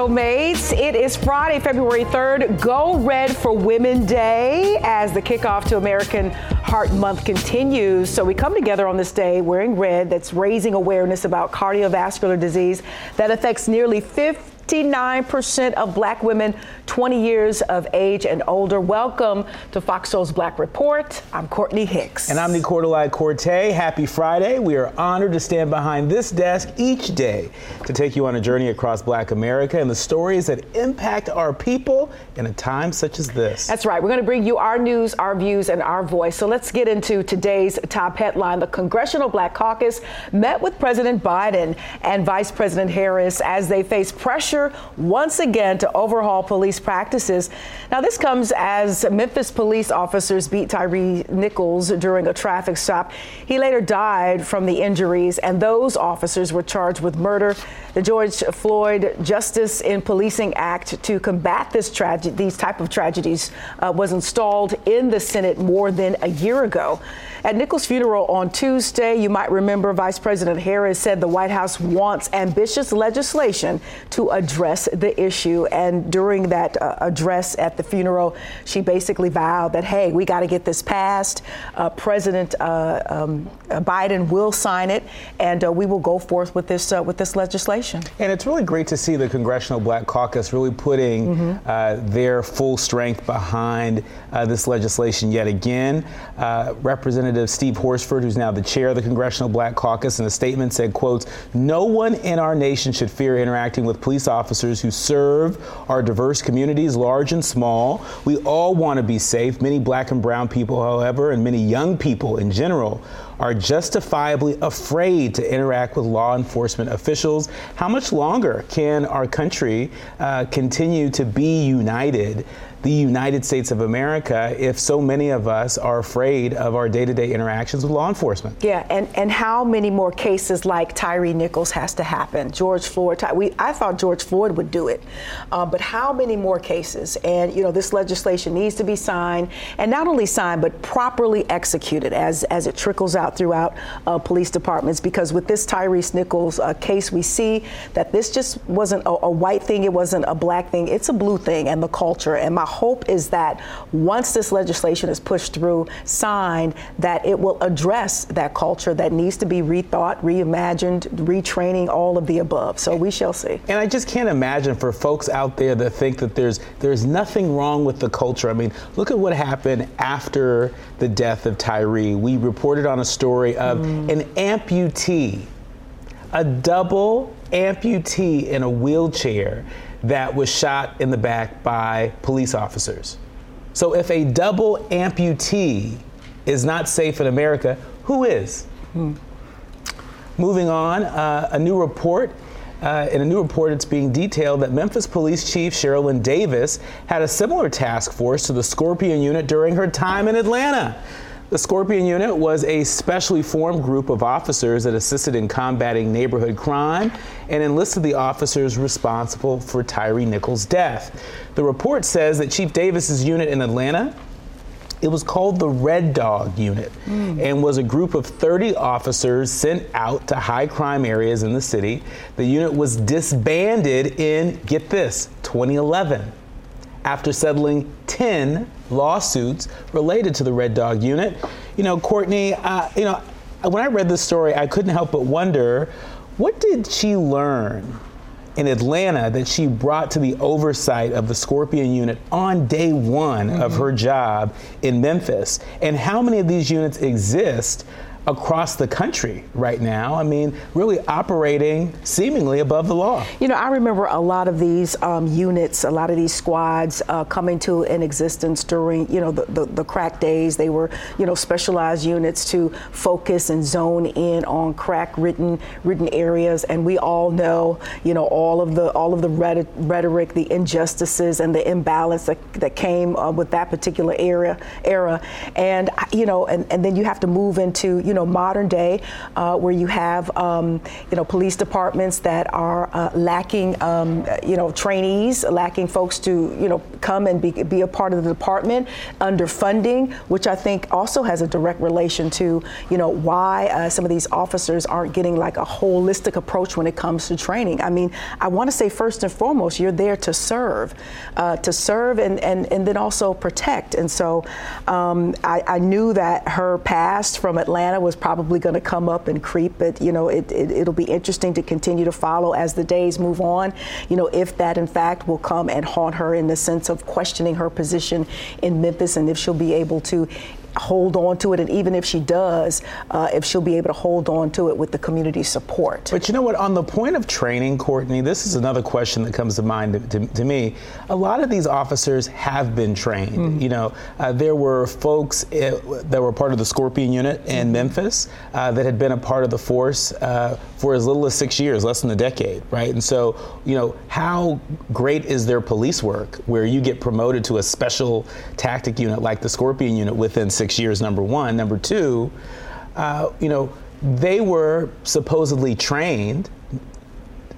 Soulmates. It is Friday, February 3rd. Go Red for Women Day as the kickoff to American Heart Month continues. So we come together on this day wearing red that's raising awareness about cardiovascular disease that affects nearly 50 59% of black women 20 years of age and older. Welcome to Fox Soul's Black Report. I'm Courtney Hicks. And I'm Nicordelai Corte. Happy Friday. We are honored to stand behind this desk each day to take you on a journey across black America and the stories that impact our people in a time such as this. That's right. We're going to bring you our news, our views, and our voice. So let's get into today's top headline. The Congressional Black Caucus met with President Biden and Vice President Harris as they face pressure pressure once again to overhaul police practices. Now, this comes as Memphis police officers beat Tyree Nichols during a traffic stop. He later died from the injuries, and those officers were charged with murder. The George Floyd Justice in Policing Act to combat this tragedy, these type of tragedies, uh, was installed in the Senate more than a year ago. At Nichols' funeral on Tuesday, you might remember Vice President Harris said the White House wants ambitious legislation to address the issue. And during that uh, address at the funeral, she basically vowed that, hey, we got to get this passed. Uh, President uh, um, Biden will sign it, and uh, we will go forth with this uh, with this legislation. And it's really great to see the Congressional Black Caucus really putting mm-hmm. Uh, their full strength behind this legislation yet again. Representative Representative Steve Horsford, who's now the chair of the Congressional Black Caucus, in a statement said, quotes, no one in our nation should fear interacting with police officers who serve our diverse communities, large and small. We all want to be safe. Many black and brown people, however, and many young people in general are justifiably afraid to interact with law enforcement officials. How much longer can our country uh, continue to be united? The United States of America if so many of us are afraid of our day to day interactions with law enforcement. Yeah, and, and how many more cases like Tyree Nichols has to happen? George Floyd, Ty, we, I thought George Floyd would do it, uh, but how many more cases? And, you know, this legislation needs to be signed, and not only signed, but properly executed as, as it trickles out throughout uh, police departments. Because with this Tyrese Nichols uh, case, we see that this just wasn't a, a white thing, it wasn't a black thing, it's a blue thing, and the culture. And my hope is that once this legislation is pushed through, signed, that it will address that culture that needs to be rethought, reimagined, retraining, all of the above. So we shall see. And I just can't imagine for folks out there that think that there's there's nothing wrong with the culture. I mean, look at what happened after the death of Tyree. We reported on a story of mm. an amputee, a double amputee in a wheelchair that was shot in the back by police officers. So if a double amputee is not safe in America, who is? Hmm. Moving on, uh, a new report. Uh, in a new report, it's being detailed that Memphis Police Chief Cerelyn Davis had a similar task force to the Scorpion Unit during her time in Atlanta. The Scorpion Unit was a specially formed group of officers that assisted in combating neighborhood crime and enlisted the officers responsible for Tyree Nichols' death. The report says that Chief Davis's unit in Atlanta it was called the Red Dog Unit mm. and was a group of 30 officers sent out to high crime areas in the city. The unit was disbanded in, get this, 2011 after settling 10 lawsuits related to the Red Dog unit. You know, Courtney, uh, you know, when I read this story, I couldn't help but wonder what did she learn in Atlanta that she brought to the oversight of the Scorpion unit on day one mm-hmm. of her job in Memphis? And how many of these units exist across the country right now. I mean, really operating seemingly above the law. You know, I remember a lot of these um, units, a lot of these squads uh, coming to an existence during, you know, the, the, the, crack days. They were, you know, specialized units to focus and zone in on crack ridden ridden areas. And we all know, you know, all of the all of the rhetoric, the injustices, and the imbalance that, that came uh, with that particular era era. And you know, and, and then you have to move into you know, modern day, uh, where you have, um, you know, police departments that are uh, lacking, um, you know, trainees, lacking folks to, you know, come and be, be a part of the department, underfunding, which I think also has a direct relation to, you know, why uh, some of these officers aren't getting like a holistic approach when it comes to training. I mean, I want to say first and foremost, you're there to serve, uh, to serve and, and, and then also protect. And so um, I, I, knew that her past from Atlanta was probably going to come up and creep, but, you know, it, it, it'll be interesting to continue to follow as the days move on, you know, if that in fact will come and haunt her in the sense of questioning her position in Memphis and if she'll be able to hold on to it, and even if she does, uh, if she'll be able to hold on to it with the community support. But you know what? On the point of training, Courtney, this is another question that comes to mind to, to, to me. A lot of these officers have been trained. Mm-hmm. You know, uh, there were folks uh, that were part of the Scorpion unit in mm-hmm. Memphis uh, that had been a part of the force uh, for as little as six years, less than a decade, right? And so, you know, how great is their police work where you get promoted to a special tactic unit like the Scorpion unit within six years, number one. Number two, uh, you know, they were supposedly trained.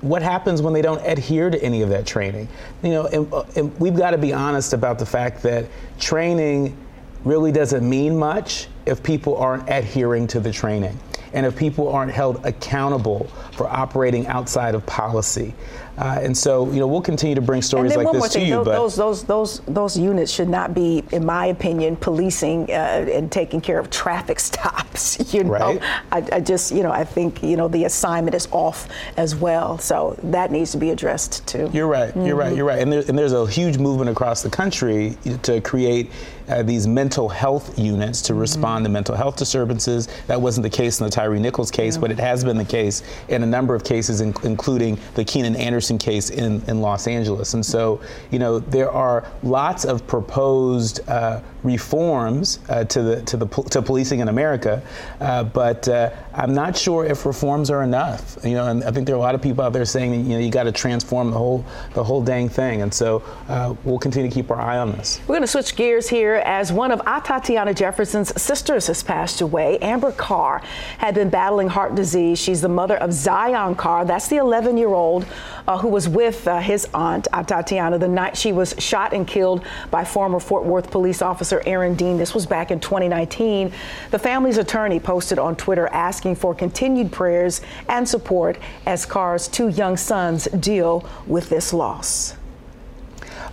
What happens when they don't adhere to any of that training? You know, and, uh, and we've got to be honest about the fact that training really doesn't mean much if people aren't adhering to the training and if people aren't held accountable for operating outside of policy. Uh, and so, you know, we'll continue to bring stories like this to thing, you. Those, those, those, those units should not be, in my opinion, policing uh, and taking care of traffic stops. You know, right. I, I, just, you know, I think, you know, the assignment is off as well. So that needs to be addressed too. You're right. Mm-hmm. You're right. Mm-hmm. You're right. And, there, and there's a huge movement across the country to create uh, these mental health units to mm-hmm. respond to mental health disturbances. That wasn't the case in the Tyree Nichols case, yeah. but it has been the case in a number of cases, in, including the Keenan Anderson case in, in Los Angeles. And so, you know, there are lots of proposed uh, reforms uh, to the to the to policing in America, uh, but uh, I'm not sure if reforms are enough. You know, and I think there are a lot of people out there saying, you know, you got to transform the whole the whole dang thing. And so, uh, we'll continue to keep our eye on this. We're going to switch gears here as one of Atatiana Jefferson's sisters has passed away. Amber Carr had been battling heart disease. She's the mother of Zion Carr. That's the 11 year old uh, who was with uh, his aunt, Atatiana, the night she was shot and killed by former Fort Worth police officer Aaron Dean. This was back in 2019. The family's attorney posted on Twitter asking for continued prayers and support as Carr's two young sons deal with this loss.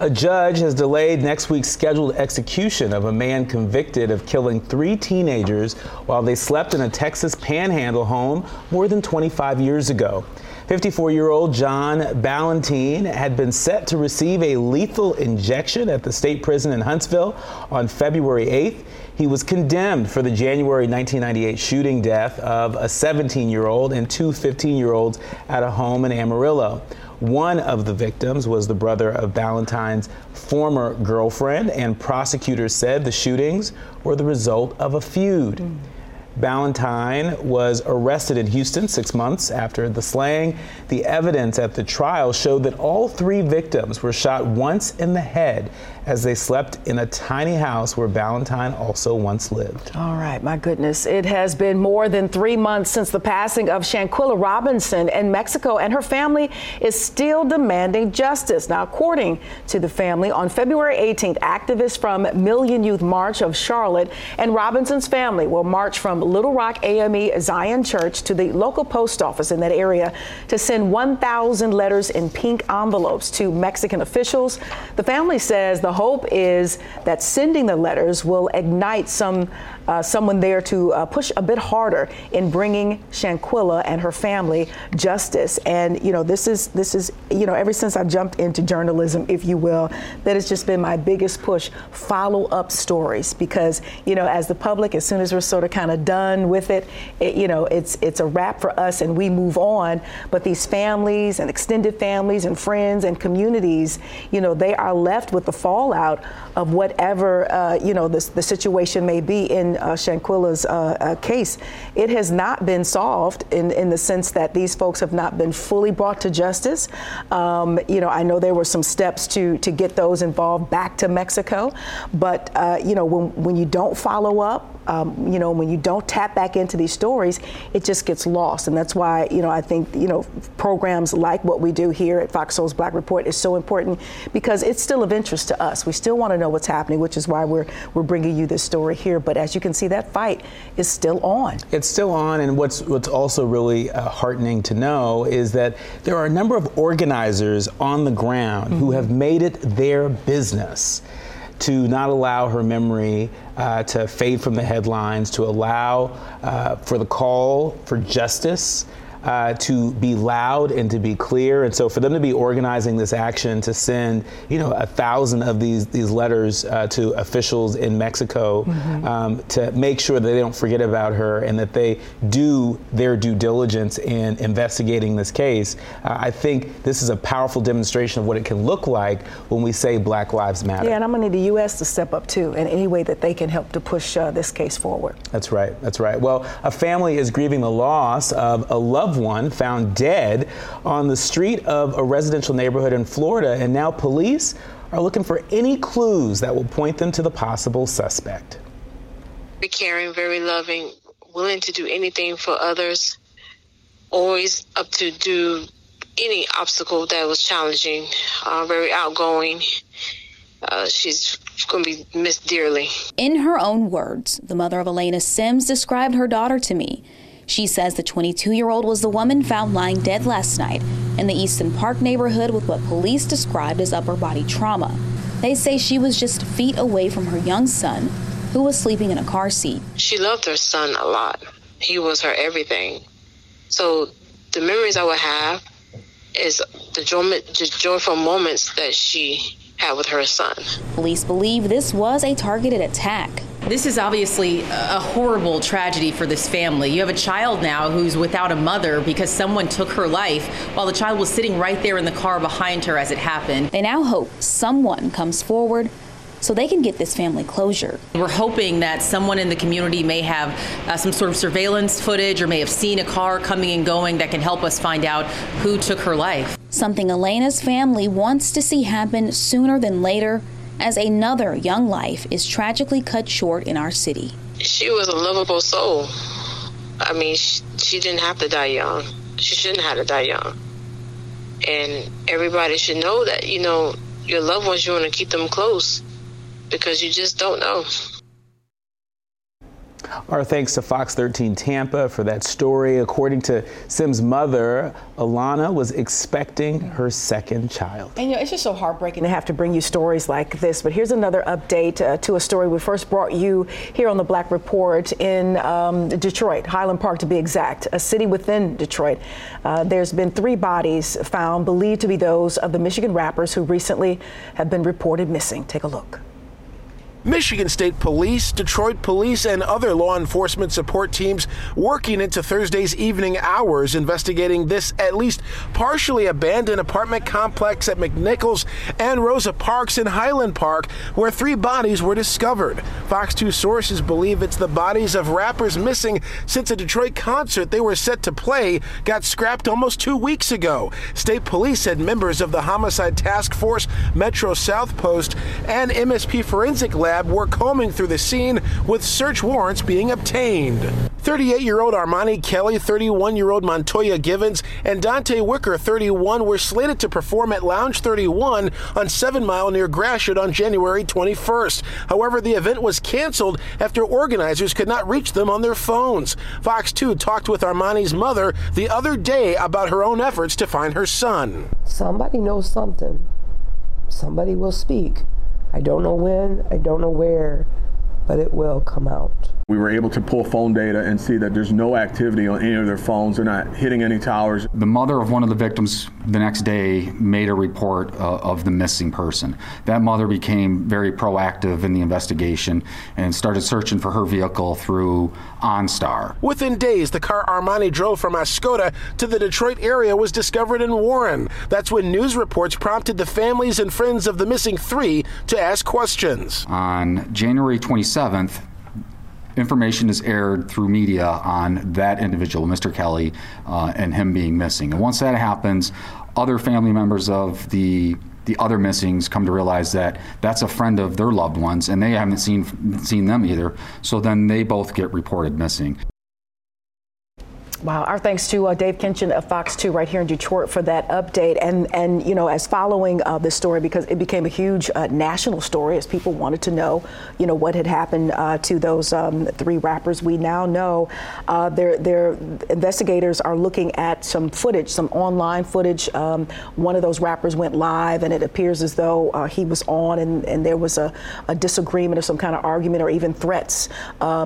A judge has delayed next week's scheduled execution of a man convicted of killing three teenagers while they slept in a Texas panhandle home more than 25 years ago. 54 year old John Balentine had been set to receive a lethal injection at the state prison in Huntsville on February 8th. He was condemned for the January 1998 shooting death of a 17 year old and two 15 year olds at a home in Amarillo. One of the victims was the brother of Balentine's former girlfriend, and prosecutors said the shootings were the result of a feud. Mm. Balentine was arrested in Houston six months after the slaying. The evidence at the trial showed that all three victims were shot once in the head as they slept in a tiny house where Balentine also once lived. All right, my goodness. It has been more than three months since the passing of Shanquella Robinson in Mexico, and her family is still demanding justice. Now, according to the family, on February 18th, activists from Million Youth March of Charlotte and Robinson's family will march from Little Rock AME Zion Church to the local post office in that area to send 1,000 letters in pink envelopes to Mexican officials. The family says the hope is that sending the letters will ignite some uh, someone there to uh, push a bit harder in bringing Shanquella and her family justice. And you know, this is this is you know, ever since I jumped into journalism, if you will, that has just been my biggest push. Follow up stories because you know, as the public, as soon as we're sort of kind of done with it, it, you know, it's it's a wrap for us and we move on. But these families and extended families and friends and communities, you know, they are left with the fallout of whatever uh, you know the, the situation may be in uh, Shanquella's uh, uh, case. It has not been solved in, in the sense that these folks have not been fully brought to justice. Um, you know, I know there were some steps to to get those involved back to Mexico, but uh, you know when when you don't follow up um, you know, when you don't tap back into these stories, it just gets lost. And that's why, you know, I think, you know, programs like what we do here at Fox Soul's Black Report is so important because it's still of interest to us. We still want to know what's happening, which is why we're, we're bringing you this story here. But as you can see, that fight is still on. It's still on. And what's, what's also really uh, heartening to know is that there are a number of organizers on the ground mm-hmm. who have made it their business to not allow her memory uh, to fade from the headlines, to allow uh, for the call for justice uh, to be loud and to be clear. And so for them to be organizing this action to send, you know, a thousand of these these letters uh, to officials in Mexico mm-hmm. um, to make sure that they don't forget about her and that they do their due diligence in investigating this case, uh, I think this is a powerful demonstration of what it can look like when we say Black Lives Matter. Yeah, and I'm going to need the U.S. to step up too in any way that they can help to push uh, this case forward. That's right. That's right. Well, a family is grieving the loss of a loved loved one found dead on the street of a residential neighborhood in Florida, and now police are looking for any clues that will point them to the possible suspect. Very caring, very loving, willing to do anything for others, always up to do any obstacle that was challenging, uh, very outgoing. Uh, she's going to be missed dearly. In her own words, the mother of Elena Sims described her daughter to me. She says the 22 year old was the woman found lying dead last night in the Easton Park neighborhood with what police described as upper body trauma. They say she was just feet away from her young son, who was sleeping in a car seat. She loved her son a lot. He was her everything. So the memories I would have is the, joy, the joyful moments that she had with her son. Police believe this was a targeted attack. This is obviously a horrible tragedy for this family. You have a child now who's without a mother because someone took her life while the child was sitting right there in the car behind her as it happened. They now hope someone comes forward so they can get this family closure. We're hoping that someone in the community may have uh, some sort of surveillance footage or may have seen a car coming and going that can help us find out who took her life. Something Elena's family wants to see happen sooner than later as another young life is tragically cut short in our city. She was a lovable soul. I mean, she, she didn't have to die young. She shouldn't have to die young. And everybody should know that, you know, your loved ones, you want to keep them close because you just don't know. Our thanks to Fox 13 Tampa for that story. According to Sim's mother, Alana was expecting her second child. And you know, it's just so heartbreaking to have to bring you stories like this. But here's another update uh, to a story we first brought you here on the Black Report in um, Detroit, Highland Park to be exact, a city within Detroit. Uh, there's been three bodies found believed to be those of the Michigan rappers who recently have been reported missing. Take a look. Michigan State Police, Detroit Police, and other law enforcement support teams working into Thursday's evening hours investigating this at least partially abandoned apartment complex at McNichols and Rosa Parks in Highland Park, where three bodies were discovered. Fox 2 sources believe it's the bodies of rappers missing since a Detroit concert they were set to play got scrapped almost two weeks ago. State Police said members of the Homicide Task Force, Metro South Post, and MSP Forensic Lab lab were combing through the scene with search warrants being obtained. 38 year old Armani Kelly, 31 year old Montoya Givens, and Dante Wicker, 31, were slated to perform at Lounge 31 on 7 Mile near Gratiot on January 21st. However, the event was canceled after organizers could not reach them on their phones. Fox 2 talked with Armani's mother the other day about her own efforts to find her son. Somebody knows something. Somebody will speak. I don't know when, I don't know where, but it will come out. We were able to pull phone data and see that there's no activity on any of their phones. They're not hitting any towers. The mother of one of the victims the next day made a report uh, of the missing person. That mother became very proactive in the investigation and started searching for her vehicle through OnStar. Within days, the car Armani drove from Oscoda to the Detroit area was discovered in Warren. That's when news reports prompted the families and friends of the missing three to ask questions. On January 27th, information is aired through media on that individual, Mr. Kelly, uh, and him being missing. And once that happens, other family members of the the other missings come to realize that that's a friend of their loved ones, and they haven't seen seen them either. So then they both get reported missing. Wow. Our thanks to uh, Dave Kinchen of Fox 2 right here in Detroit for that update. And, and you know, as following uh, this story, because it became a huge uh, national story as people wanted to know, you know, what had happened uh, to those um, three rappers. We now know uh, their, their investigators are looking at some footage, some online footage. Um, one of those rappers went live, and it appears as though uh, he was on, and, and there was a, a, disagreement or some kind of argument or even threats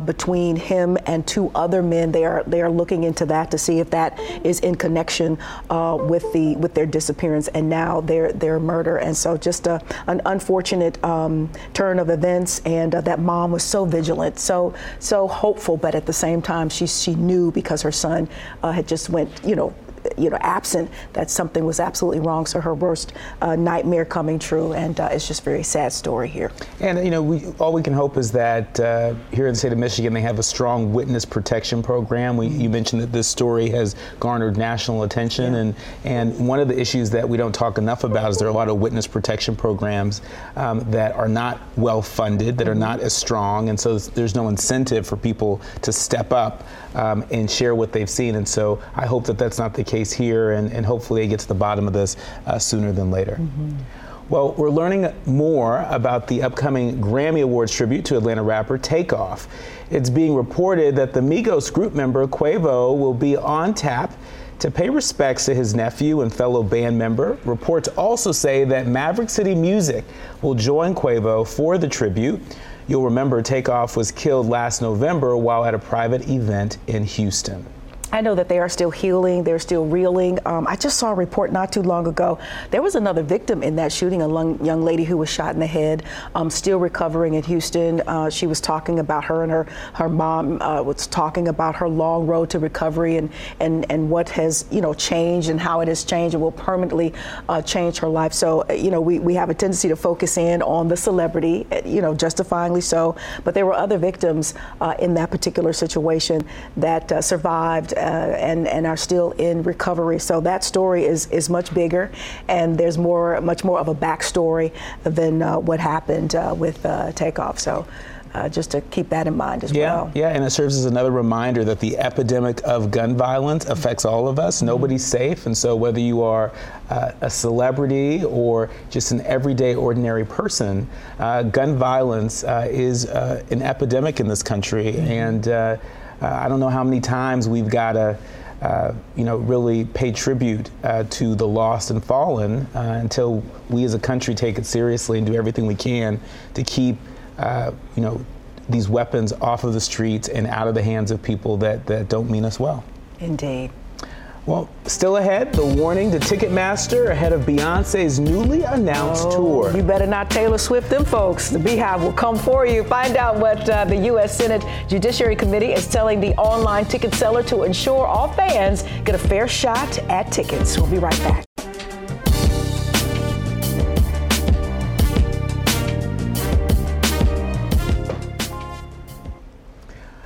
between him and two other men. They are, they are looking into that to see if that is in connection uh, with the with their disappearance and now their their murder. And so just a, an unfortunate um, turn of events. And uh, that mom was so vigilant, so so hopeful, but at the same time she she knew because her son uh, had just went you know you know, absent that something was absolutely wrong. So her worst uh, nightmare coming true, and uh, it's just a very sad story here. And you know, we, all we can hope is that uh, here in the state of Michigan, they have a strong witness protection program. We, you mentioned that this story has garnered national attention, yeah. and and one of the issues that we don't talk enough about is there are a lot of witness protection programs um, that are not well funded, that are not as strong, and so there's no incentive for people to step up um, and share what they've seen. And so I hope that that's not the case here, and, and hopefully they get to the bottom of this uh, sooner than later. Mm-hmm. Well, we're learning more about the upcoming Grammy Awards tribute to Atlanta rapper Takeoff. It's being reported that the Migos group member Quavo will be on tap to pay respects to his nephew and fellow band member. Reports also say that Maverick City Music will join Quavo for the tribute. You'll remember Takeoff was killed last November while at a private event in Houston. I know that they are still healing, they're still reeling. Um, I just saw a report not too long ago. There was another victim in that shooting, a young, lady who was shot in the head, um, still recovering in Houston. Uh, she was talking about her and her, her mom uh, was talking about her long road to recovery and, and, and what has, you know, changed and how it has changed and will permanently uh, change her life. So, uh, you know, we, we have a tendency to focus in on the celebrity, uh, you know, justifyingly so. But there were other victims uh, in that particular situation that survived and and are still in recovery. So that story is is much bigger, and there's more much more of a backstory than uh, what happened uh, with Takeoff. So. Uh, just to keep that in mind as yeah, well. Yeah, and it serves as another reminder that the epidemic of gun violence affects all of us. Mm-hmm. Nobody's safe, and so whether you are uh, a celebrity or just an everyday, ordinary person, uh, gun violence is an epidemic in this country, mm-hmm. and uh, I don't know how many times we've got to. Uh, you know, really pay tribute uh, to the lost and fallen uh, until we as a country take it seriously and do everything we can to keep, uh, you know, these weapons off of the streets and out of the hands of people that, that don't mean us well. Indeed. Well, still ahead, the warning to Ticketmaster ahead of Beyonce's newly announced oh, tour. You better not Taylor Swift them folks. The BeyHive will come for you. Find out what uh, the U.S. Senate Judiciary Committee is telling the online ticket seller to ensure all fans get a fair shot at tickets. We'll be right back.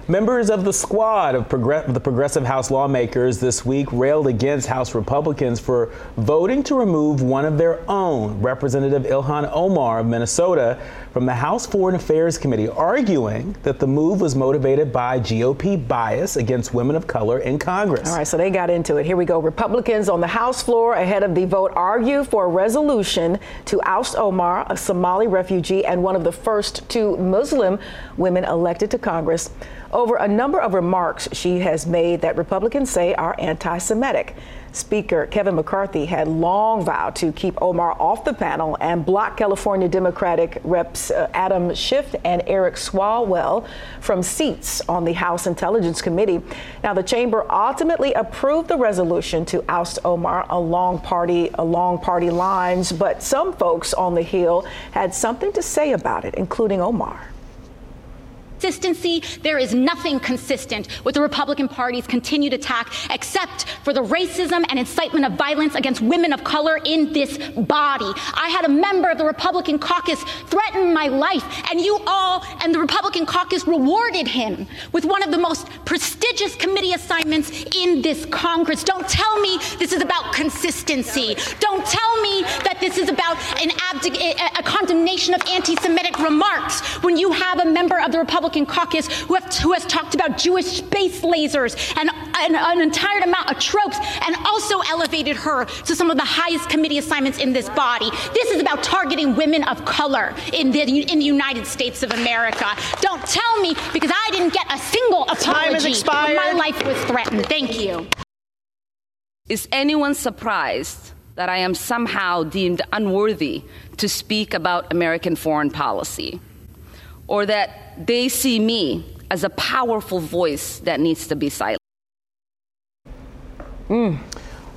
Members of the squad of the Progressive House lawmakers this week railed against House Republicans for voting to remove one of their own, Representative Ilhan Omar of Minnesota, from the House Foreign Affairs Committee, arguing that the move was motivated by GOP bias against women of color in Congress. All right, so they got into it. Here we go. Republicans on the House floor ahead of the vote argue for a resolution to oust Omar, a Somali refugee and one of the first two Muslim women elected to Congress over a number of remarks she has made that Republicans say are anti Semitic. Speaker Kevin McCarthy had long vowed to keep Omar off the panel and block California Democratic reps uh, Adam Schiff and Eric Swalwell from seats on the House Intelligence Committee. Now, the chamber ultimately approved the resolution to oust Omar along party along party lines, but some folks on the Hill had something to say about it, including Omar. Consistency. There is nothing consistent with the Republican Party's continued attack except for the racism and incitement of violence against women of color in this body. I had a member of the Republican caucus threaten my life, and you all and the Republican caucus rewarded him with one of the most prestigious committee assignments in this Congress. Don't tell me this is about consistency. Don't tell me that this is about an abdic- a condemnation of anti Semitic remarks when you have a member of the Republican caucus who, have, who has talked about Jewish space lasers and, and an entire amount of tropes and also elevated her to some of the highest committee assignments in this body. This is about targeting women of color in the, in the United States of America. Don't tell me because I didn't get a single apology when my life was threatened. Thank you. Is anyone surprised that I am somehow deemed unworthy to speak about American foreign policy? Or that they see me as a powerful voice that needs to be silenced? Mm.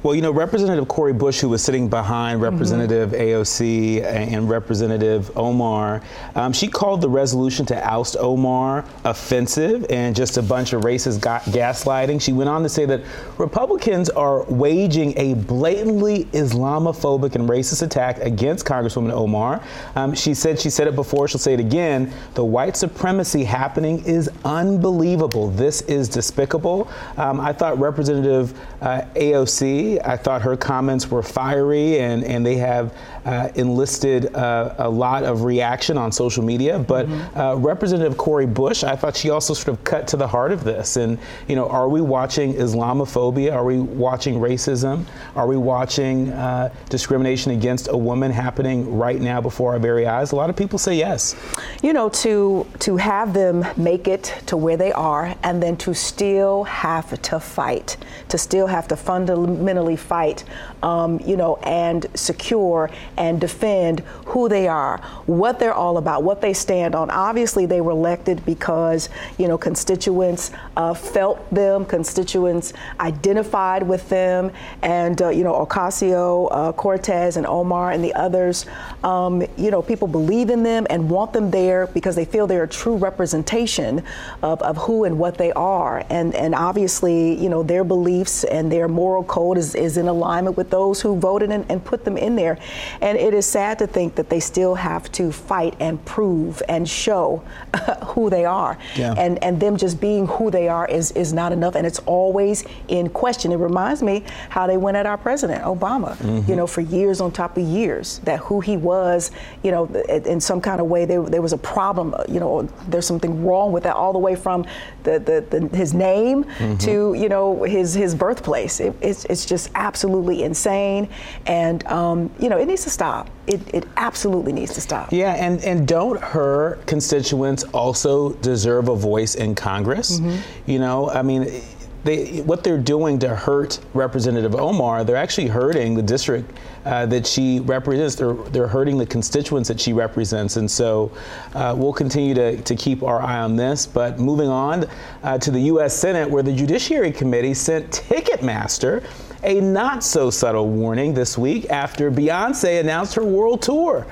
Well, you know, Representative Cori Bush, who was sitting behind Representative mm-hmm. AOC and Representative Omar, um, she called the resolution to oust Omar offensive and just a bunch of racist ga- gaslighting. She went on to say that Republicans are waging a blatantly Islamophobic and racist attack against Congresswoman Omar. Um, she said she said it before, she'll say it again. The white supremacy happening is unbelievable. This is despicable. Um, I thought Representative Uh, AOC I thought her comments were fiery and, and they have uh, enlisted uh, a lot of reaction on social media. But mm-hmm. uh, Representative Cori Bush, I thought she also sort of cut to the heart of this. And, you know, are we watching Islamophobia? Are we watching racism? Are we watching uh, discrimination against a woman happening right now before our very eyes? A lot of people say yes. You know, to to have them make it to where they are and then to still have to fight, to still have to fundamentally fight, um, you know, and secure and defend who they are, what they're all about, what they stand on. Obviously, they were elected because, you know, constituents uh, felt them, constituents identified with them, and, uh, you know, Ocasio, uh, Cortez, and Omar and the others, um, you know, people believe in them and want them there because they feel they're a true representation of, of who and what they are. And, and obviously, you know, their beliefs and their moral code is, is in alignment with those who voted and, and put them in there. And it is sad to think that they still have to fight and prove and show who they are. Yeah. And and them just being who they are is, is not enough. And it's always in question. It reminds me how they went at our president, Obama, mm-hmm. you know, for years on top of years, that who he was, you know, in some kind of way, there, there was a problem, you know, there's something wrong with that, all the way from the, the, the his name mm-hmm. to, you know, his, his birthplace. It, it's, it's just absolutely insane. And, um, you know, it needs to stop. It, it absolutely needs to stop. Yeah, and, and don't her constituents also deserve a voice in Congress? Mm-hmm. You know, I mean, they, what they're doing to hurt Representative Omar, they're actually hurting the district uh, that she represents. They're, they're hurting the constituents that she represents. And so uh, we'll continue to, to keep our eye on this. But moving on uh, to the U.S. Senate, where the Judiciary Committee sent Ticketmaster a not so subtle warning this week after Beyonce announced her world tour.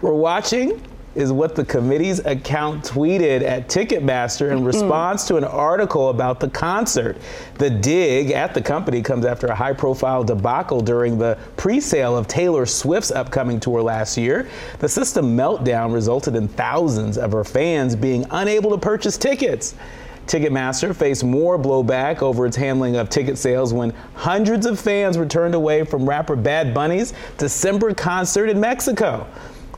We're watching is what the committee's account tweeted at Ticketmaster in mm-hmm. response to an article about the concert. The dig at the company comes after a high profile debacle during the pre sale of Taylor Swift's upcoming tour last year. The system meltdown resulted in thousands of her fans being unable to purchase tickets. Ticketmaster faced more blowback over its handling of ticket sales when hundreds of fans were turned away from rapper Bad Bunny's December concert in Mexico.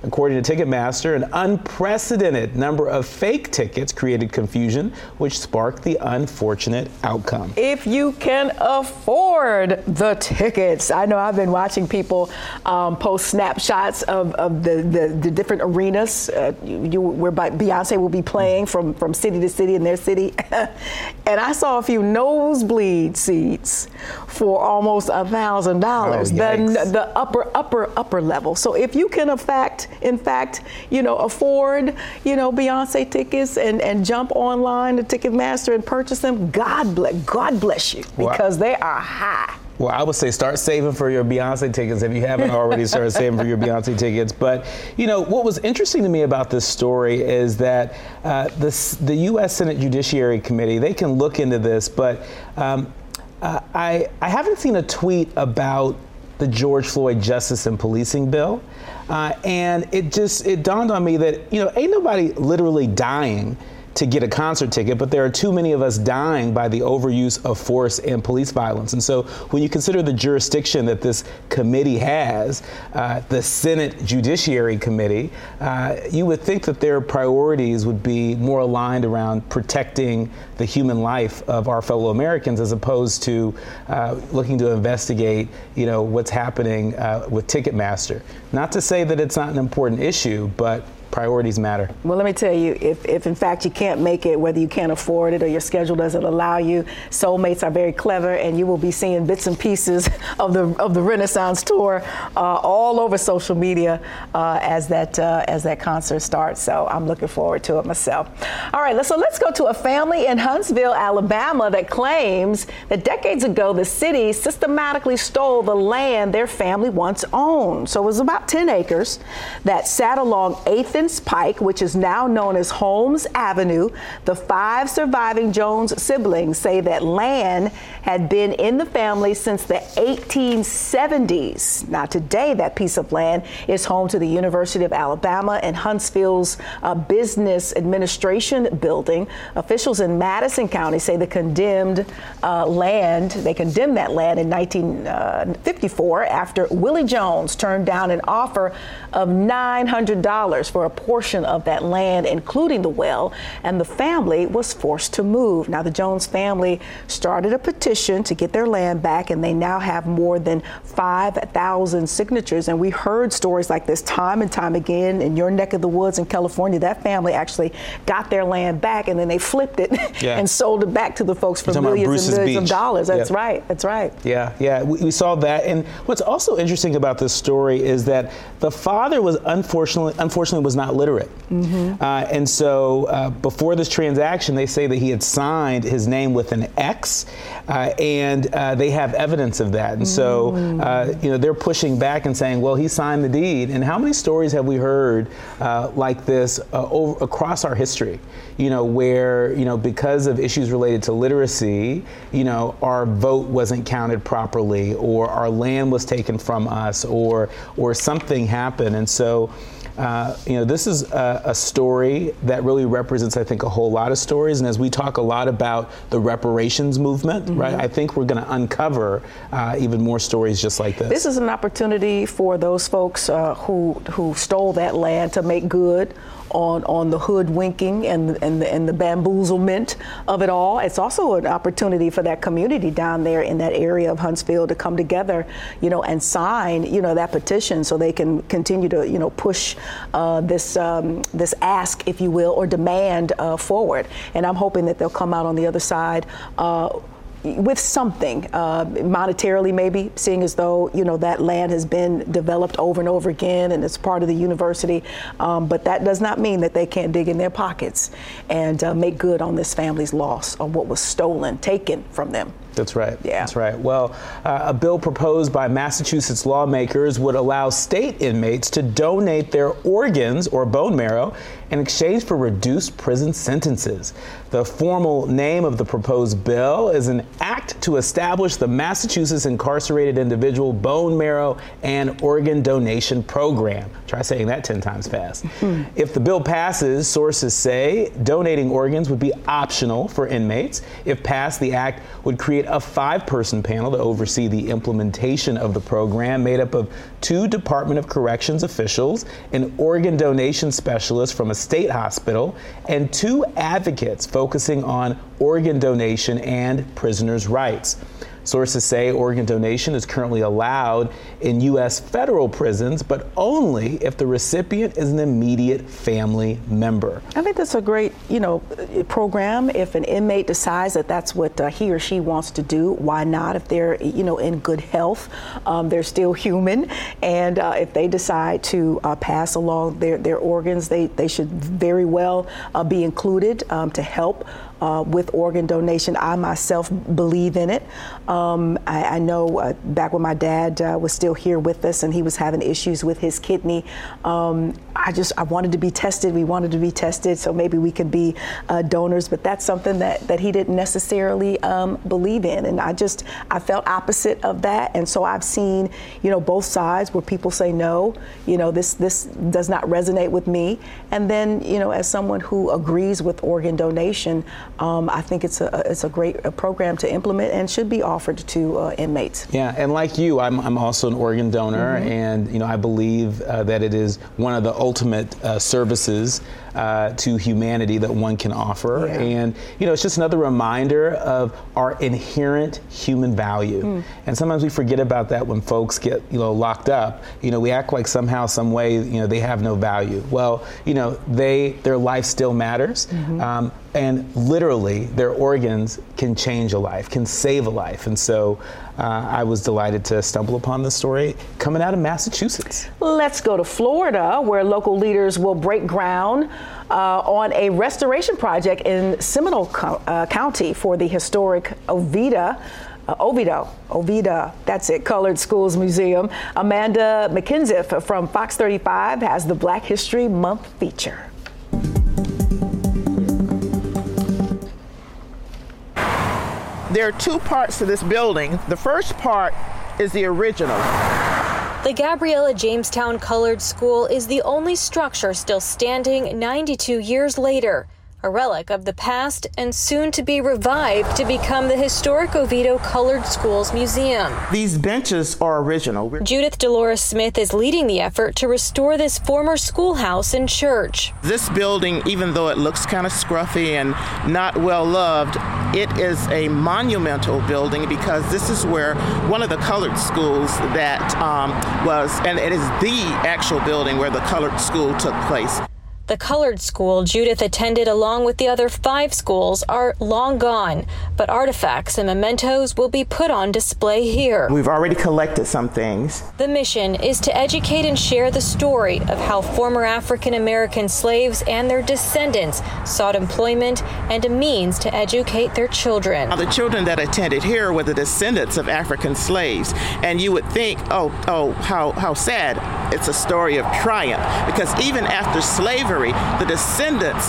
According to Ticketmaster, an unprecedented number of fake tickets created confusion, which sparked the unfortunate outcome. If you can afford the tickets, I know I've been watching people um, post snapshots of, of the, the, the, different arenas uh, you, where Beyonce will be playing from, from city to city in their city. and I saw a few nosebleed seats for almost a thousand dollars, oh, the, the upper, upper, upper level. So if you can, in fact, in fact, you know, afford, you know, Beyonce tickets and, and jump online to Ticketmaster and purchase them, God bless, God bless you because wow. they are high. Well, I would say start saving for your Beyonce tickets if you haven't already started saving for your Beyonce tickets. But, you know, what was interesting to me about this story is that uh, this, the U.S. Senate Judiciary Committee, they can look into this, but um, uh, I, I haven't seen a tweet about the George Floyd Justice and Policing Bill. Uh, and it just, it dawned on me that, you know, ain't nobody literally dying to get a concert ticket, but there are too many of us dying by the overuse of force and police violence. And so when you consider the jurisdiction that this committee has, uh, the Senate Judiciary Committee, uh, you would think that their priorities would be more aligned around protecting the human life of our fellow Americans as opposed to uh, looking to investigate, you know, what's happening uh, with Ticketmaster. Not to say that it's not an important issue, but priorities matter. Well, let me tell you, if, if in fact you can't make it, whether you can't afford it or your schedule doesn't allow you, soulmates are very clever, and you will be seeing bits and pieces of the of the Renaissance tour uh, all over social media uh, as that uh, as that concert starts. So I'm looking forward to it myself. All right, so let's go to a family in Huntsville, Alabama, that claims that decades ago the city systematically stole the land their family once owned. So it was about 10 acres that sat along 8th Pike, which is now known as Holmes Avenue. The five surviving Jones siblings say that land had been in the family since the 1870s. Now, today, that piece of land is home to the University of Alabama and Huntsville's uh, Business Administration building. Officials in Madison County say the condemned uh, land, they condemned that land in 1954 uh, after Willie Jones turned down an offer of $900 for a portion of that land, including the well, and the family was forced to move. Now, the Jones family started a petition to get their land back, and they now have more than 5,000 signatures. And we heard stories like this time and time again in your neck of the woods in California. That family actually got their land back, and then they flipped it yeah. and sold it back to the folks for millions and millions Beach. of dollars. That's right. That's right. Yeah, yeah. We, we saw that. And what's also interesting about this story is that the father was unfortunately, unfortunately, was not literate. Mm-hmm. Uh, and so uh, before this transaction, they say that he had signed his name with an X, uh, and uh, they have evidence of that. And so, uh, mm. you know, they're pushing back and saying, well, he signed the deed. And how many stories have we heard uh, like this over, across our history? You know, where, you know, because of issues related to literacy, you know, our vote wasn't counted properly, or our land was taken from us, or, or something happened. And so, uh, you know, this is a, a, story that really represents, I think, a whole lot of stories. And as we talk a lot about the reparations movement, mm-hmm. right, I think we're going to uncover uh, even more stories just like this. This is an opportunity for those folks uh, who who stole that land to make good on, on the hoodwinking and, and, the, and the bamboozlement of it all. It's also an opportunity for that community down there in that area of Huntsville to come together, you know, and sign, you know, that petition so they can continue to, you know, push uh, this um, this ask, if you will, or demand uh, forward. And I'm hoping that they'll come out on the other side. Uh, with something uh, monetarily maybe seeing as though you know that land has been developed over and over again and it's part of the university. Um, but that does not mean that they can't dig in their pockets and uh, make good on this family's loss of what was stolen taken from them that's right. Yeah. That's right. Well, uh, a bill proposed by Massachusetts lawmakers would allow state inmates to donate their organs or bone marrow in exchange for reduced prison sentences. The formal name of the proposed bill is an act to establish the Massachusetts Incarcerated Individual Bone Marrow and Organ Donation Program. Try saying that 10 times fast. Mm-hmm. If the bill passes, sources say donating organs would be optional for inmates. If passed, the act would create a five person panel to oversee the implementation of the program, made up of two Department of Corrections officials, an organ donation specialist from a state hospital, and two advocates focusing on organ donation and prisoners' rights. Sources say organ donation is currently allowed in U.S. federal prisons, but only if the recipient is an immediate family member. I think that's a great, you know, program. If an inmate decides that that's what uh, he or she wants to do, why not? If they're, you know, in good health, um, they're still human, and uh, if they decide to uh, pass along their, their organs, they, they should very well uh, be included um, to help uh, with organ donation. I myself believe in it. Um, I, I, know uh, back when my dad uh, was still here with us and he was having issues with his kidney, um, I just I wanted to be tested. We wanted to be tested, so maybe we could be uh, donors. But that's something that that he didn't necessarily um, believe in, and I just I felt opposite of that. And so I've seen you know both sides where people say no, you know this this does not resonate with me, and then you know as someone who agrees with organ donation, um, I think it's a it's a great a program to implement and should be offered to uh, inmates. Yeah, and like you, I'm I'm also an organ donor, mm-hmm. and you know I believe uh, that it is one of the ultimate uh, services uh, to humanity that one can offer. Yeah. And, you know, it's just another reminder of our inherent human value. Mm. And sometimes we forget about that when folks get, you know, locked up. You know, we act like somehow, some way, you know, they have no value. Well, you know, they, their life still matters. Mm-hmm. Um, and literally, their organs can change a life, can save a life. And so uh, I was delighted to stumble upon this story coming out of Massachusetts. Let's go to Florida, where local leaders will break ground uh, on a restoration project in Seminole Co- uh, County for the historic Ovida. Uh, Oviedo, Ovida, that's it, Colored Schools Museum. Amanda McKenzie from Fox 35 has the Black History Month feature. There are two parts to this building. The first part is the original. The Gabriella Jamestown Colored School is the only structure still standing 92 years later a relic of the past and soon to be revived to become the historic Oviedo Colored Schools Museum. These benches are original. Judith Dolores Smith is leading the effort to restore this former schoolhouse and church. This building, even though it looks kind of scruffy and not well loved, it is a monumental building because this is where one of the colored schools that um, was, and it is the actual building where the colored school took place. The colored school Judith attended along with the other five schools are long gone, but artifacts and mementos will be put on display here. We've already collected some things. The mission is to educate and share the story of how former African American slaves and their descendants sought employment and a means to educate their children. Now, the children that attended here were the descendants of African slaves, and you would think, oh, oh, how, how sad. It's a story of triumph because even after slavery, the descendants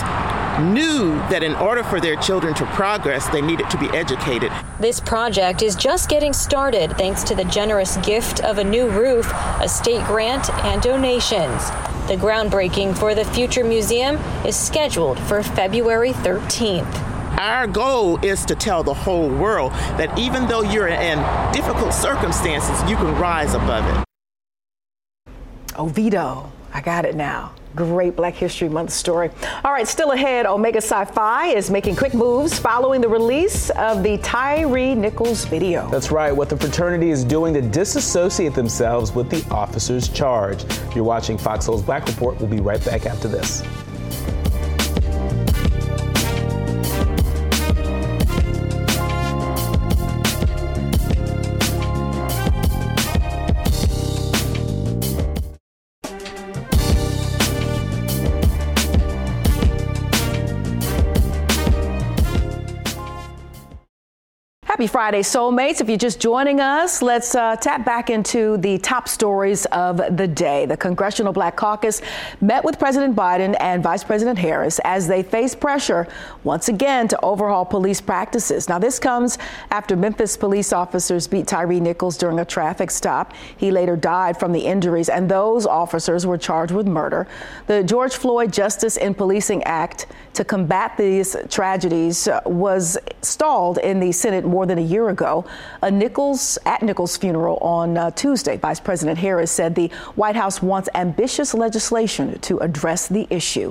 knew that in order for their children to progress, they needed to be educated. This project is just getting started thanks to the generous gift of a new roof, a state grant, and donations. The groundbreaking for the future museum is scheduled for February 13th. Our goal is to tell the whole world that even though you're in difficult circumstances, you can rise above it. Oh, Oviedo, I got it now. Great Black History Month story. All right, still ahead, Omega Psi Phi is making quick moves following the release of the Tyre Nichols video. That's right, what the fraternity is doing to disassociate themselves with the officers charge. You're watching Fox Soul's Black Report, we'll be right back after this. Happy Friday, Soulmates. If you're just joining us, let's uh, tap back into the top stories of the day. The Congressional Black Caucus met with President Biden and Vice President Harris as they face pressure once again to overhaul police practices. Now, this comes after Memphis police officers beat Tyre Nichols during a traffic stop. He later died from the injuries, and those officers were charged with murder. The George Floyd Justice in Policing Act to combat these tragedies was stalled in the Senate more than a year ago. A Nichols at Nichols' funeral on uh, Tuesday, Vice President Harris said the White House wants ambitious legislation to address the issue.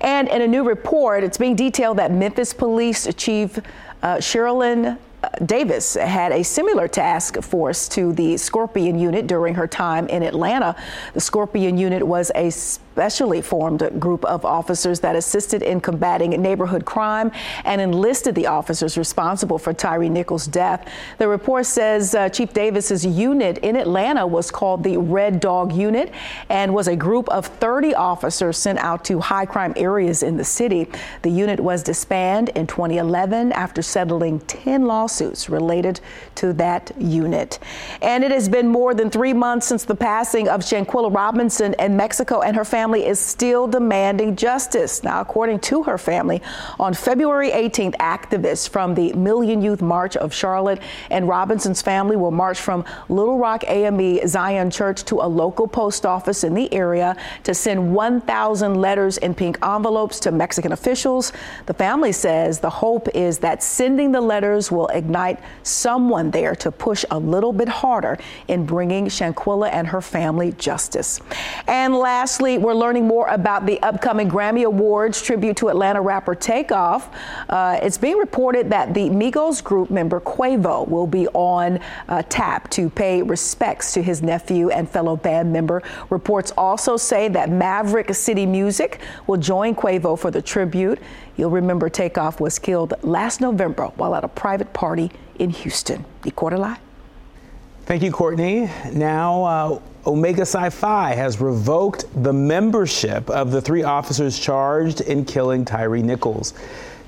And in a new report, it's being detailed that Memphis Police Chief uh, Cerelyn Davis had a similar task force to the Scorpion unit during her time in Atlanta. The Scorpion unit was a specially formed a group of officers that assisted in combating neighborhood crime and enlisted the officers responsible for Tyre Nichols' death. The report says uh, Chief Davis's unit in Atlanta was called the Red Dog Unit and was a group of 30 officers sent out to high crime areas in the city. The unit was disbanded in 2011 after settling 10 lawsuits related to that unit. And it has been more than three months since the passing of Shanquella Robinson in Mexico, and her family is still demanding justice. Now, according to her family, on February 18th, activists from the Million Youth March of Charlotte and Robinson's family will march from Little Rock AME Zion Church to a local post office in the area to send 1,000 letters in pink envelopes to Mexican officials. The family says the hope is that sending the letters will ignite someone there to push a little bit harder in bringing Shanquella and her family justice. And lastly, we're learning more about the upcoming Grammy Awards tribute to Atlanta rapper Takeoff. Uh, it's being reported that the Migos group member Quavo will be on uh, tap to pay respects to his nephew and fellow band member. Reports also say that Maverick City Music will join Quavo for the tribute. You'll remember Takeoff was killed last November while at a private party in Houston. Nicorda Thank you, Courtney. Now, uh, Omega Psi Phi has revoked the membership of the three officers charged in killing Tyree Nichols.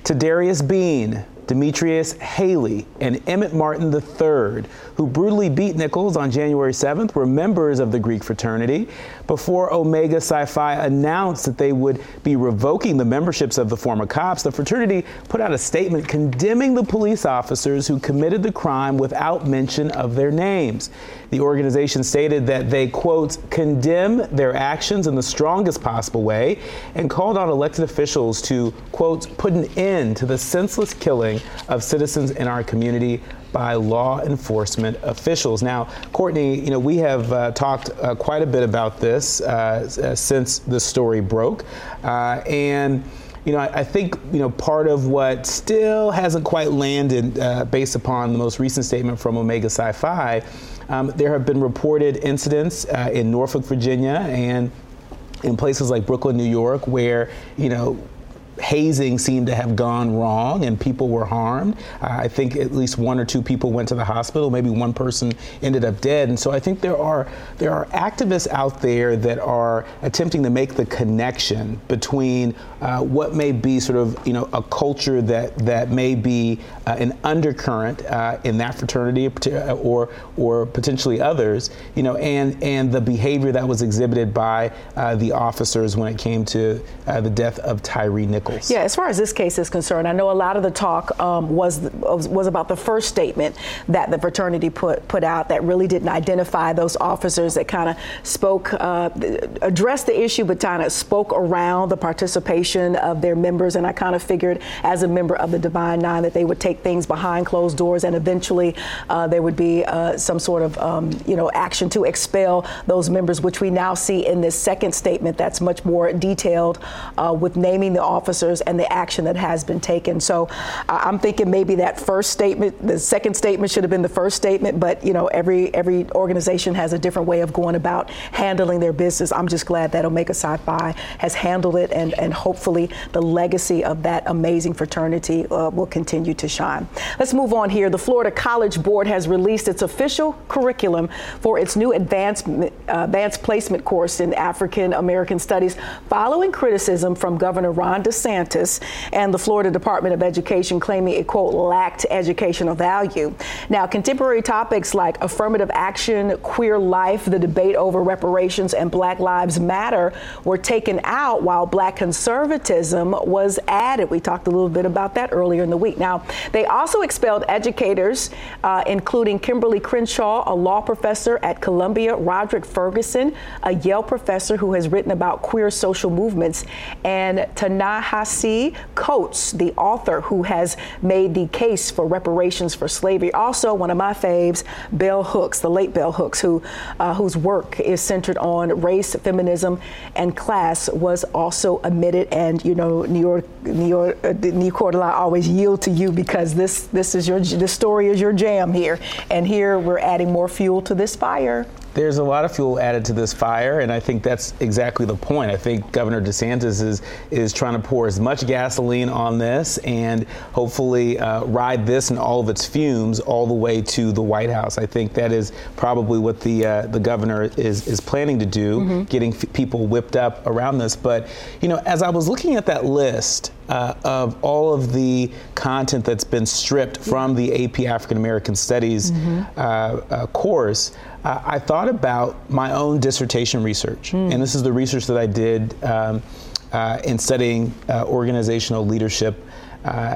Tadarius Bean, Demetrius Haley and Emmett Martin III, who brutally beat Nichols on January 7th, were members of the Greek fraternity. Before Omega Psi Phi announced that they would be revoking the memberships of the former cops, the fraternity put out a statement condemning the police officers who committed the crime without mention of their names. The organization stated that they, quote, condemn their actions in the strongest possible way and called on elected officials to, quote, put an end to the senseless killing of citizens in our community by law enforcement officials. Now, Courtney, you know, we have uh, talked uh, quite a bit about this uh, uh since the story broke. Uh, and you know, I, I, think you know part of what still hasn't quite landed, uh, based upon the most recent statement from Omega Psi Phi, um, there have been reported incidents in Norfolk, Virginia, and in places like Brooklyn, New York, where you know hazing seemed to have gone wrong and people were harmed. Uh, I think at least one or two people went to the hospital. Maybe one person ended up dead. And so I think there are there are activists out there that are attempting to make the connection between uh, what may be sort of you know a culture that that may be uh, an undercurrent uh, in that fraternity uh, or or potentially others. You know, and and the behavior that was exhibited by uh, the officers when it came to the death of Tyre Nichols. Yeah, as far as this case is concerned, I know a lot of the talk um, was was about the first statement that the fraternity put put out that really didn't identify those officers that kind of spoke, uh, addressed the issue, but kind of spoke around the participation of their members. And I kind of figured, as a member of the Divine Nine, that they would take things behind closed doors, and eventually uh, there would be uh, some sort of um, you know action to expel those members, which we now see in this second statement that's much more detailed uh, with naming the officers and the action that has been taken. So I'm thinking maybe that first statement, the second statement should have been the first statement, but you know, every every organization has a different way of going about handling their business. I'm just glad that Omega Phi has handled it and, and hopefully the legacy of that amazing fraternity uh, will continue to shine. Let's move on here. The Florida College Board has released its official curriculum for its new advanced, uh, advanced placement course in African American Studies following criticism from Governor Ron DeSantis and the Florida Department of Education claiming it, quote, lacked educational value. Now, contemporary topics like affirmative action, queer life, the debate over reparations, and Black Lives Matter were taken out while black conservatism was added. We talked a little bit about that earlier in the week. Now, they also expelled educators, uh, including Kimberlé Crenshaw, a law professor at Columbia, Roderick Ferguson, a Yale professor who has written about queer social movements, and Ta-Nehisi Coates, the author who has made the case for reparations for slavery. Also, one of my faves, Bell Hooks, the late Bell Hooks, who uh, whose work is centered on race, feminism, and class, was also omitted. And you know, New York, New York, uh, Nii-Quartelai always yield to you because this this is your this story is your jam here, and here we're adding more fuel to this fire. There's a lot of fuel added to this fire, and I think that's exactly the point. I think Governor DeSantis is is trying to pour as much gasoline on this and hopefully uh, ride this and all of its fumes all the way to the White House. I think that is probably what the uh, the governor is is planning to do, mm-hmm. getting f- people whipped up around this. But you know, as I was looking at that list uh, of all of the content that's been stripped from the AP African American Studies mm-hmm. uh, uh, course, uh, I thought about my own dissertation research. Mm. And this is the research that I did um, uh, in studying uh, organizational leadership,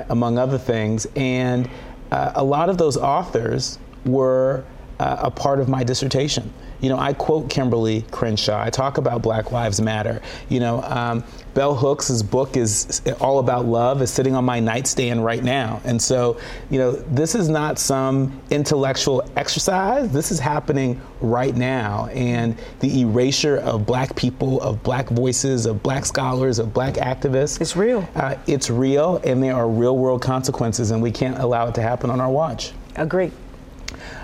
among other things. And a lot of those authors were a part of my dissertation. You know, I quote Kimberlé Crenshaw. I talk about Black Lives Matter. You know, um, Bell Hooks' book is all about love, is sitting on my nightstand right now. And so, you know, this is not some intellectual exercise. This is happening right now. And the erasure of black people, of black voices, of black scholars, of black activists. It's real. Uh, it's real, and there are real world consequences, and we can't allow it to happen on our watch. Agree.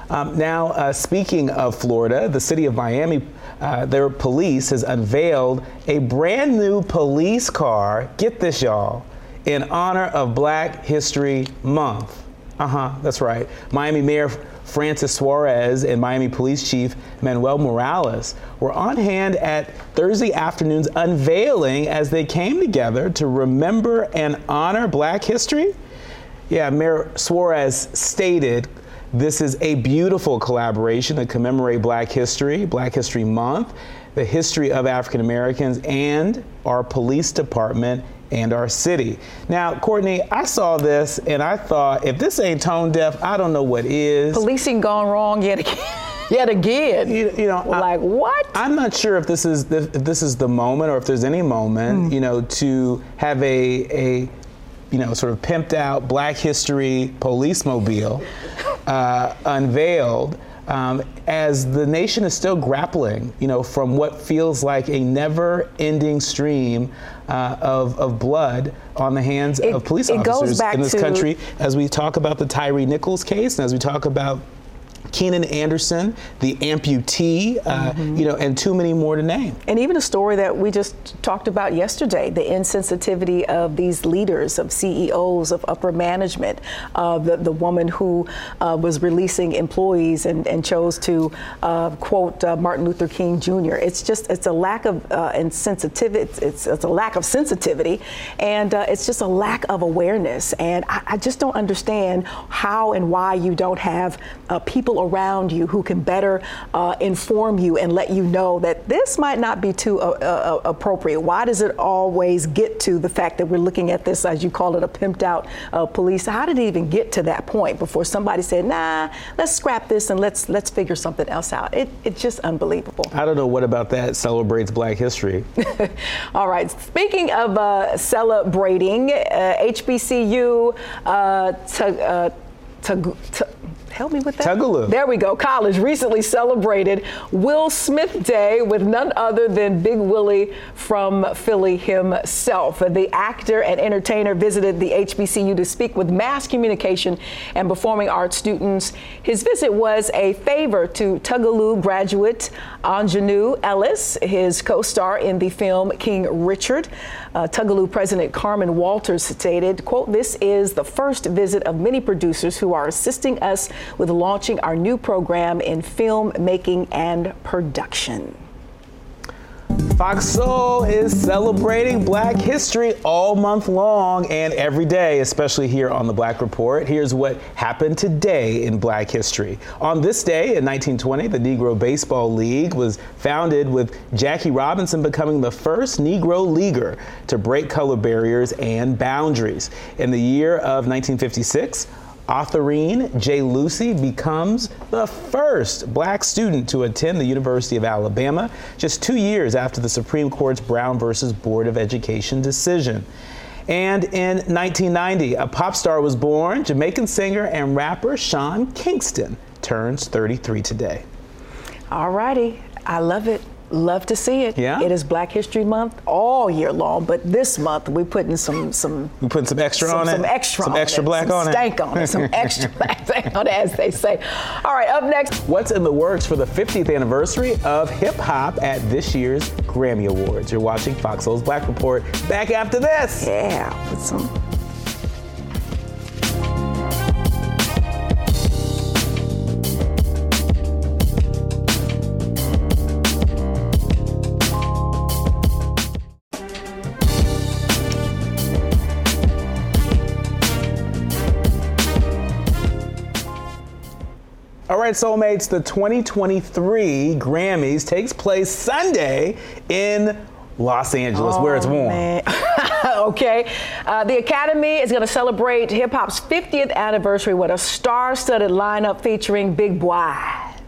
Um, now, uh, speaking of Florida, the city of Miami, uh, their police has unveiled a brand new police car. Get this, y'all, in honor of Black History Month. Uh huh, that's right. Miami Mayor Francis Suarez and Miami Police Chief Manuel Morales were on hand at Thursday afternoon's unveiling as they came together to remember and honor Black history. Yeah, Mayor Suarez stated, this is a beautiful collaboration to commemorate Black History, Black History Month, the history of African Americans, and our police department and our city. Now, Courtney, I saw this and I thought, if this ain't tone deaf, I don't know what is. Policing gone wrong yet again. yet again. You, you know, I, like what? I'm not sure if this is the, if this is the moment or if there's any moment, mm. you know, to have a a you know, sort of pimped out Black History police mobile uh, unveiled um, as the nation is still grappling, you know, from what feels like a never-ending stream uh, of, of blood on the hands it, of police officers in this country. As we talk about the Tyre Nichols case, and as we talk about Keenan Anderson, the amputee, uh, mm-hmm. you know, and too many more to name. And even a story that we just talked about yesterday, the insensitivity of these leaders, of CEOs, of upper management, uh, the, the woman who uh, was releasing employees and, and chose to uh, quote uh, Martin Luther King Jr. It's just, it's a lack of uh, insensitivity, it's, it's, it's, a lack of sensitivity, and it's just a lack of awareness. And I, I, just don't understand how and why you don't have people around you who can better uh, inform you and let you know that this might not be too uh, uh, appropriate. Why does it always get to the fact that we're looking at this, as you call it, a pimped out uh, police? How did it even get to that point before somebody said, "Nah, let's scrap this and let's let's figure something else out"? It, it's just unbelievable. I don't know what about that celebrates Black History. All right. Speaking of uh, celebrating, HBCU uh, to, to, to Help me with that. Tougaloo. There we go. College recently celebrated Will Smith Day with none other than Big Willie from Philly himself. The actor and entertainer visited the HBCU to speak with mass communication and performing arts students. His visit was a favor to Tougaloo graduate Aunjanue Ellis, his co-star in the film King Richard. Uh, Tougaloo President Carmen Walters stated, quote, this is the first visit of many producers who are assisting us with launching our new program in film making and production. Fox Soul is celebrating Black History all month long and every day, especially here on the Black Report. Here's what happened today in Black History. On this day in 1920, the Negro Baseball League was founded with Jackie Robinson becoming the first Negro leaguer to break color barriers and boundaries. In the year of 1956, Autherine J. Lucy becomes the first black student to attend the University of Alabama just two years after the Supreme Court's Brown versus Board of Education decision. And in 1990, a pop star was born. Jamaican singer and rapper Sean Kingston turns 33 today. All righty. I love it. Love to see it. Yeah. It is Black History Month all year long, but this month we're putting some some we're putting some extra some, on it. some extra Some extra it, black on it. stank on it, some extra black on it, as they say. All right, up next. What's in the works for the 50th anniversary of hip hop at this year's Grammy Awards? You're watching Fox Soul's Black Report. Back after this. Yeah, with some Right, soulmates, the 2023 Grammys takes place Sunday in Los Angeles, where it's Oh, warm. okay. Uh, the Academy is going to celebrate hip hop's 50th anniversary with a star studded lineup featuring Big Boy.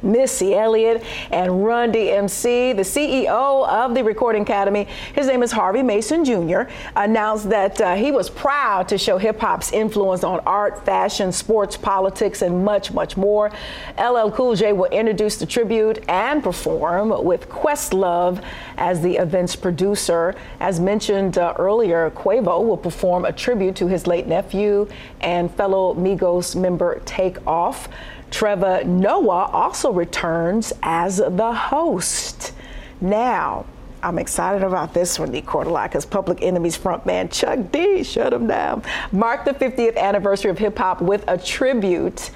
Missy Elliott and Run DMC, the CEO of the Recording Academy, his name is Harvey Mason Jr., announced that uh, he was proud to show hip hop's influence on art, fashion, sports, politics, and much, much more. LL Cool J will introduce the tribute and perform with Questlove as the event's producer. As mentioned uh, earlier, Quavo will perform a tribute to his late nephew and fellow Migos member Takeoff. Trevor Noah also returns as the host. Now, I'm excited about this one, Nii-Quartelai, because Public Enemy's frontman Chuck D shut him down. Marked the 50th anniversary of hip hop with a tribute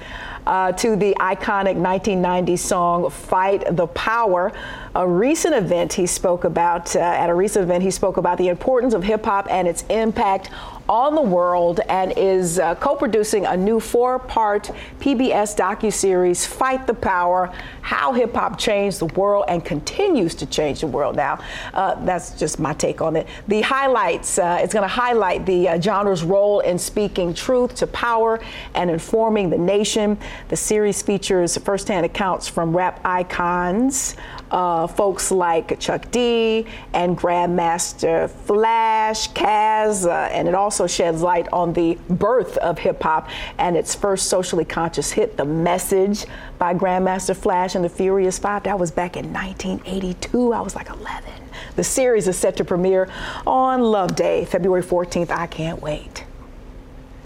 uh, to the iconic 1990 song "Fight the Power." A recent event he spoke about uh, at a recent event he spoke about the importance of hip hop and its impact on the world and is uh, co-producing a new four-part PBS docu-series Fight the Power: How Hip Hop Changed the World and Continues to Change the World. Now, uh, that's just my take on it. The highlights, uh, it's going to highlight the uh, genre's role in speaking truth to power and informing the nation. The series features firsthand accounts from rap icons, uh, folks like Chuck D and Grandmaster Flash, Kaz, uh, and it also sheds light on the birth of hip hop and its first socially conscious hit, The Message by Grandmaster Flash and the Furious Five. That was back in 1982. I was like 11. The series is set to premiere on Love Day, February 14th. I can't wait.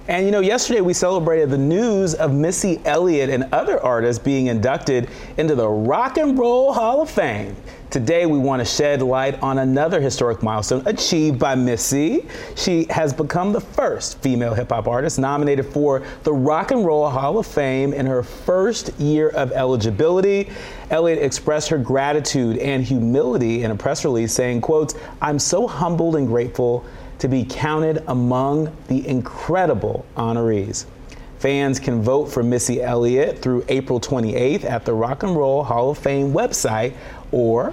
And you know, yesterday we celebrated the news of Missy Elliott and other artists being inducted into the Rock and Roll Hall of Fame. Today we want to shed light on another historic milestone achieved by Missy. She has become the first female hip hop artist nominated for the Rock and Roll Hall of Fame in her first year of eligibility. Elliott expressed her gratitude and humility in a press release saying, quotes, I'm so humbled and grateful to be counted among the incredible honorees. Fans can vote for Missy Elliott through April 28th at the Rock and Roll Hall of Fame website or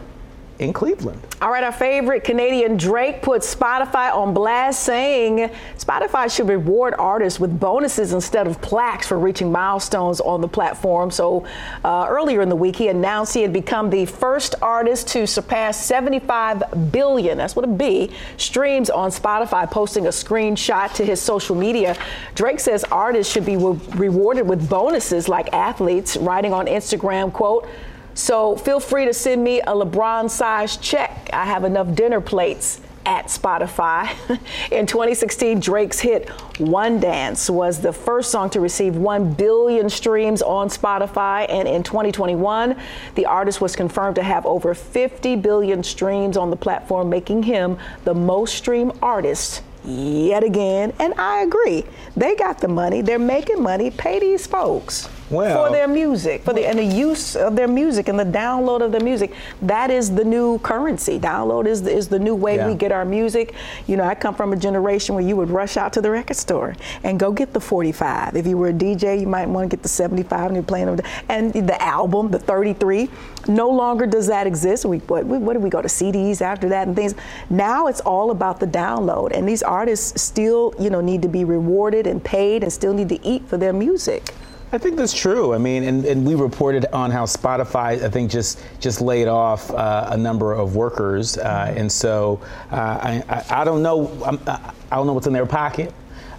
in Cleveland. All right, our favorite Canadian Drake put Spotify on blast, saying Spotify should reward artists with bonuses instead of plaques for reaching milestones on the platform. So uh, earlier in the week, he announced he had become the first artist to surpass 75 billion, that's what a B, streams on Spotify, posting a screenshot to his social media. Drake says artists should be re- rewarded with bonuses like athletes, writing on Instagram, quote, so feel free to send me a LeBron size check. I have enough dinner plates at Spotify. In 2016, Drake's hit One Dance was the first song to receive 1 billion streams on Spotify. And in 2021, the artist was confirmed to have over 50 billion streams on the platform, making him the most streamed artist yet again. And I agree. They got the money. They're making money. Pay these folks Well- for their music, for the and the use of their music and the download of their music. That is the new currency. Download is the, is the new way Yeah. we get our music. You know, I come from a generation where you would rush out to the record store and go get the 45. If you were a DJ, you might want to get the 75 and you're playing them. And the album, the 33. No longer does that exist. We what, we, what do we go to CDs after that and things? Now it's all about the download, and these artists still, you know, need to be rewarded and paid, and still need to eat for their music. I think that's true. I mean, and, and we reported on how Spotify, I think, just just laid off uh, a number of workers, uh, and so uh, I, I I don't know I'm, I don't know what's in their pocket.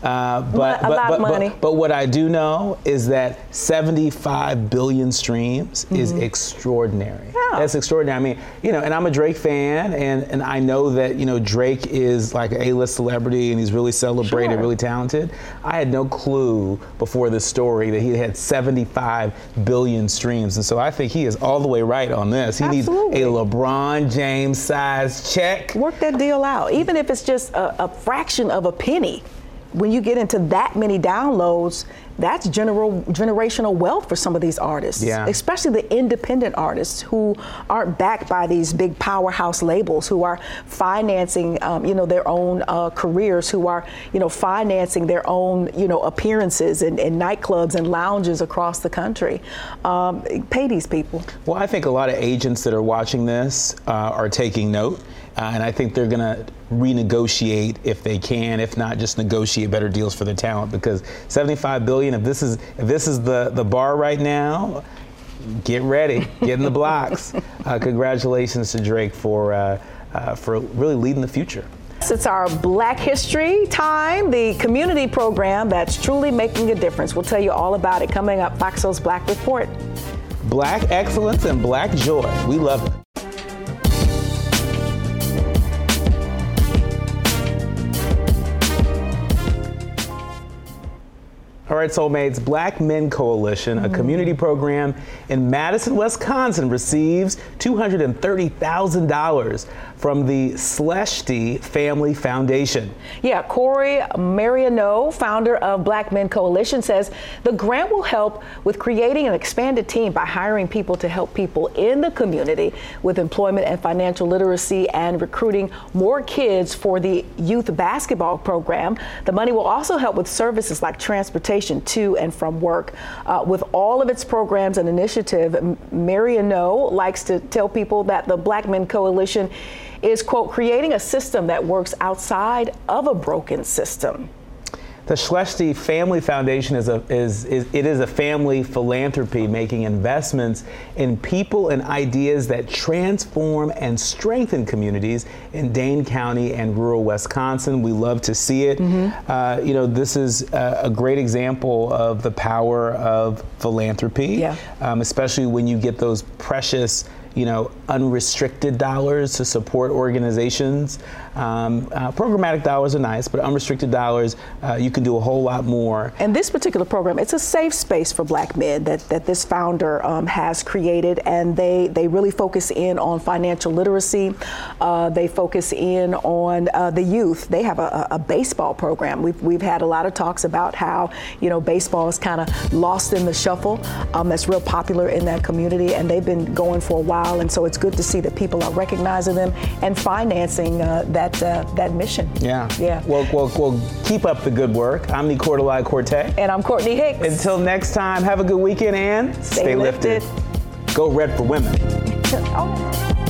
Uh, but, but, but. But, but what I do know is that 75 billion streams is Mhm. extraordinary. Yeah. That's extraordinary. I mean, you know, and I'm a Drake fan, and, and I know that, you know, Drake is like an A-list celebrity and he's really celebrated, Sure. really talented. I had no clue before this story that he had 75 billion streams. And so I think he is all the way right on this. He Absolutely. needs a LeBron James size check. Work that deal out, even if it's just a, a fraction of a penny. When you get into that many downloads, that's general generational wealth for some of these artists, Yeah. especially the independent artists who aren't backed by these big powerhouse labels, who are financing, um, you know, their own uh, careers, who are, you know, financing their own, you know, appearances in, in nightclubs and lounges across the country. Um, pay these people. Well, I think a lot of agents that are watching this uh, are taking note, uh, and I think they're going to renegotiate if they can. If not, just negotiate better deals for their talent because 75 billion. If this is if this is the the bar right now, get ready, get in the blocks. Uh, congratulations to Drake for uh, uh, for really leading the future. It's our Black History Time, the community program that's truly making a difference. We'll tell you all about it coming up. Fox Soul's Black Report. Black excellence and black joy. We love it. All right, soulmates, Black Men Coalition, a community program in Madison, Wisconsin, receives $230,000 from the Schlesty Family Foundation. Yeah, Corey Mariano, founder of Black Men Coalition, says the grant will help with creating an expanded team by hiring people to help people in the community with employment and financial literacy and recruiting more kids for the youth basketball program. The money will also help with services like transportation to and from work. Uh, with all of its programs and initiative, Mariano likes to tell people that the Black Men Coalition is, quote, creating a system that works outside of a broken system. The Schlesty Family Foundation is a is, is it is a family philanthropy making investments in people and ideas that transform and strengthen communities in Dane County and rural Wisconsin. We love to see it. Uh, you know, this is a, a great example of the power of philanthropy, Yeah. um, especially when you get those precious you know, unrestricted dollars to support organizations. Um, uh, programmatic dollars are nice, but unrestricted dollars, uh, you can do a whole lot more. And this particular program, it's a safe space for black men that, that this founder um, has created, and they, they really focus in on financial literacy. Uh, they focus in on uh, the youth. They have a, a baseball program. We've, we've had a lot of talks about how, you know, baseball is kind of lost in the shuffle. Um, that's real popular in that community, and they've been going for a while. And so it's good to see that people are recognizing them and financing uh, that, uh, that mission. Yeah. Yeah. Well, well, well, keep up the good work. I'm Nii-Quartelai Quartey. And I'm Courtney Hicks. Until next time, have a good weekend and Stay lifted. Go red for women. Oh.